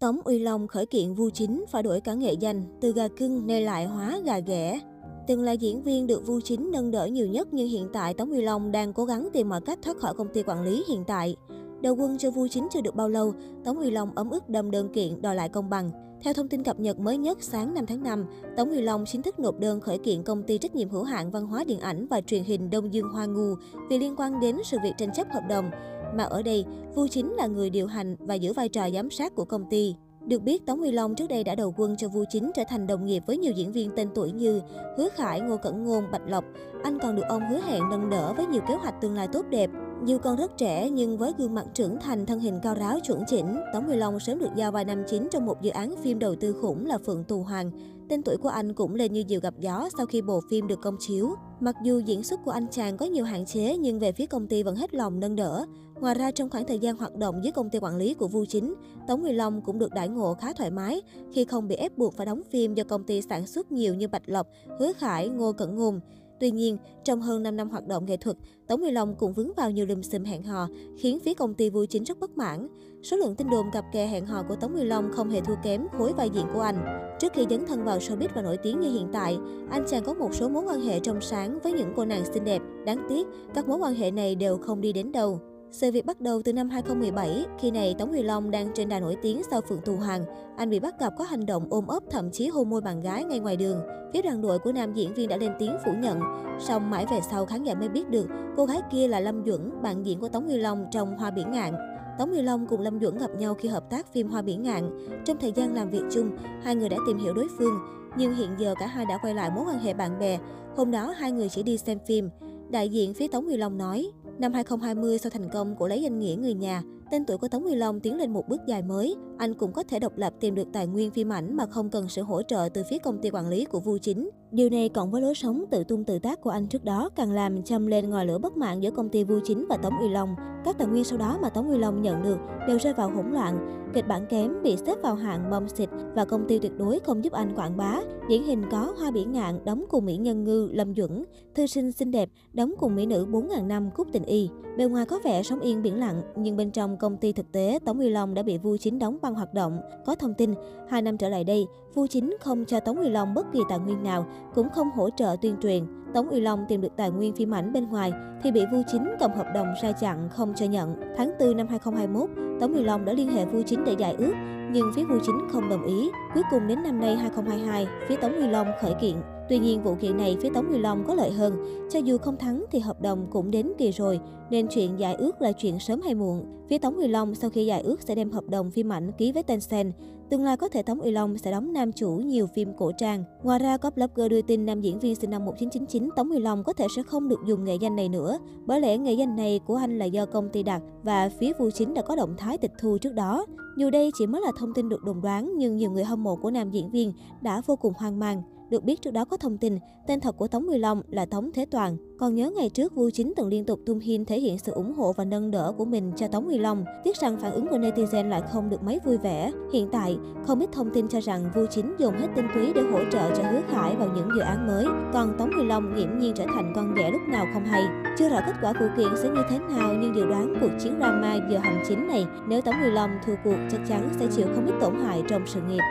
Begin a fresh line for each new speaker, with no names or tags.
Tống Uy Long khởi kiện Vu Chính phải đổi cả nghệ danh, từ gà cưng nay lại hóa gà ghẻ. Từng là diễn viên được Vu Chính nâng đỡ nhiều nhất nhưng hiện tại Tống Uy Long đang cố gắng tìm mọi cách thoát khỏi công ty quản lý hiện tại. Đầu quân cho Vu Chính chưa được bao lâu, Tống Uy Long ấm ức đâm đơn kiện đòi lại công bằng. Theo thông tin cập nhật mới nhất sáng 5 tháng 5, Tống Uy Long chính thức nộp đơn khởi kiện công ty trách nhiệm hữu hạn văn hóa điện ảnh và truyền hình Đông Dương Hoa Ngu vì liên quan đến sự việc tranh chấp hợp đồng. Mà ở đây, Vu Chính là người điều hành và giữ vai trò giám sát của công ty. Được biết, Tống Huy Long trước đây đã đầu quân cho Vu Chính trở thành đồng nghiệp với nhiều diễn viên tên tuổi như Hứa Khải, Ngô Cẩn Ngôn, Bạch Lộc. Anh còn được ông hứa hẹn nâng đỡ với nhiều kế hoạch tương lai tốt đẹp. Dù còn rất trẻ nhưng với gương mặt trưởng thành, thân hình cao ráo chuẩn chỉnh, Tống Huy Long sớm được giao vai nam chính trong một dự án phim đầu tư khủng là Phượng Tù Hoàng. Tên tuổi của anh cũng lên như diều gặp gió sau khi bộ phim được công chiếu. Mặc dù diễn xuất của anh chàng có nhiều hạn chế nhưng về phía công ty vẫn hết lòng nâng đỡ. Ngoài ra trong khoảng thời gian hoạt động dưới công ty quản lý của Vu Chính, Tống Huy Long cũng được đãi ngộ khá thoải mái khi không bị ép buộc phải đóng phim do công ty sản xuất nhiều như Bạch Lộc, Hứa Khải, Ngô Cẩn Ngùng. Tuy nhiên, trong hơn 5 năm hoạt động nghệ thuật, Tống Huy Long cũng vướng vào nhiều lùm xùm hẹn hò, khiến phía công ty vui chính rất bất mãn. Số lượng tin đồn cặp kè hẹn hò của Tống Huy Long không hề thua kém khối vai diễn của anh. Trước khi dấn thân vào showbiz và nổi tiếng như hiện tại, anh chàng có một số mối quan hệ trong sáng với những cô nàng xinh đẹp. Đáng tiếc, các mối quan hệ này đều không đi đến đâu. Sự việc bắt đầu từ năm 2017, khi này Tống Huy Long đang trên đà nổi tiếng sau Phượng Thù Hoàng. Anh bị bắt gặp có hành động ôm ấp thậm chí hôn môi bạn gái ngay ngoài đường. Phía đoàn đội của nam diễn viên đã lên tiếng phủ nhận. Song mãi về sau khán giả mới biết được cô gái kia là Lâm Duẩn, bạn diễn của Tống Huy Long trong Hoa Biển Ngạn. Tống Huy Long cùng Lâm Duẩn gặp nhau khi hợp tác phim Hoa Biển Ngạn. Trong thời gian làm việc chung, hai người đã tìm hiểu đối phương. Nhưng hiện giờ cả hai đã quay lại mối quan hệ bạn bè. Hôm đó hai người chỉ đi xem phim. Đại diện phía Tống Huy Long nói, Năm 2020, sau thành công của lấy danh nghĩa người nhà, tên tuổi của Tống Huy Long tiến lên một bước dài mới. Anh cũng có thể độc lập tìm được tài nguyên phim ảnh mà không cần sự hỗ trợ từ phía công ty quản lý của Vu Chính. Điều này cộng với lối sống tự tung tự tác của anh trước đó càng làm châm lên ngòi lửa bất mãn giữa công ty Vu Chính và Tống Uy Long. Các tài nguyên sau đó mà Tống Uy Long nhận được đều rơi vào hỗn loạn. Kịch bản kém bị xếp vào hạng bom xịt và công ty tuyệt đối không giúp anh quảng bá. Điển hình có Hoa Biển Ngạn đóng cùng mỹ nhân ngư Lâm Duẩn, thư sinh xinh đẹp đóng cùng mỹ nữ 4.000 năm Cúc Tình Y. Bề ngoài có vẻ sống yên biển lặng, nhưng bên trong công ty thực tế, Tống Uy Long đã bị Vu Chính đóng băng hoạt động. Có thông tin, hai năm trở lại đây, Vu Chính không cho Tống Uy Long bất kỳ tài nguyên nào, cũng không hỗ trợ tuyên truyền. Tống Uy Long tìm được tài nguyên phim ảnh bên ngoài thì bị Vu Chính cầm hợp đồng ra chặn không cho nhận. Tháng 4 năm 2021, Tống Uy Long đã liên hệ Vu Chính để giải ước, nhưng phía Vu Chính không đồng ý. Cuối cùng đến năm nay 2022, phía Tống Uy Long khởi kiện. Tuy nhiên, vụ kiện này phía Tống Uy Long có lợi hơn. Cho dù không thắng thì hợp đồng cũng đến kỳ rồi, nên chuyện giải ước là chuyện sớm hay muộn. Phía Tống Uy Long sau khi giải ước sẽ đem hợp đồng phim ảnh ký với Tencent. Tương lai có thể Tống Y Long sẽ đóng nam chủ nhiều phim cổ trang. Ngoài ra, có blogger đưa tin nam diễn viên sinh năm 1999 Tống Y Long có thể sẽ không được dùng nghệ danh này nữa. Bởi lẽ nghệ danh này của anh là do công ty đặt và phía Vu Chính đã có động thái tịch thu trước đó. Dù đây chỉ mới là thông tin được đồn đoán nhưng nhiều người hâm mộ của nam diễn viên đã vô cùng hoang mang. Được biết trước đó có thông tin, tên thật của Tống Mười Long là Tống Thế Toàn. Còn nhớ ngày trước Vu Chính từng liên tục tung hin thể hiện sự ủng hộ và nâng đỡ của mình cho Tống Mười Long. Tiếc rằng phản ứng của netizen lại không được mấy vui vẻ. Hiện tại, không ít thông tin cho rằng Vu Chính dùng hết tinh túy để hỗ trợ cho Hứa Khải vào những dự án mới. Còn Tống Mười Long nghiễm nhiên trở thành con ghẻ lúc nào không hay. Chưa rõ kết quả vụ kiện sẽ như thế nào nhưng dự đoán cuộc chiến drama giờ hành chính này nếu Tống Mười Long thua cuộc chắc chắn sẽ chịu không ít tổn hại trong sự nghiệp.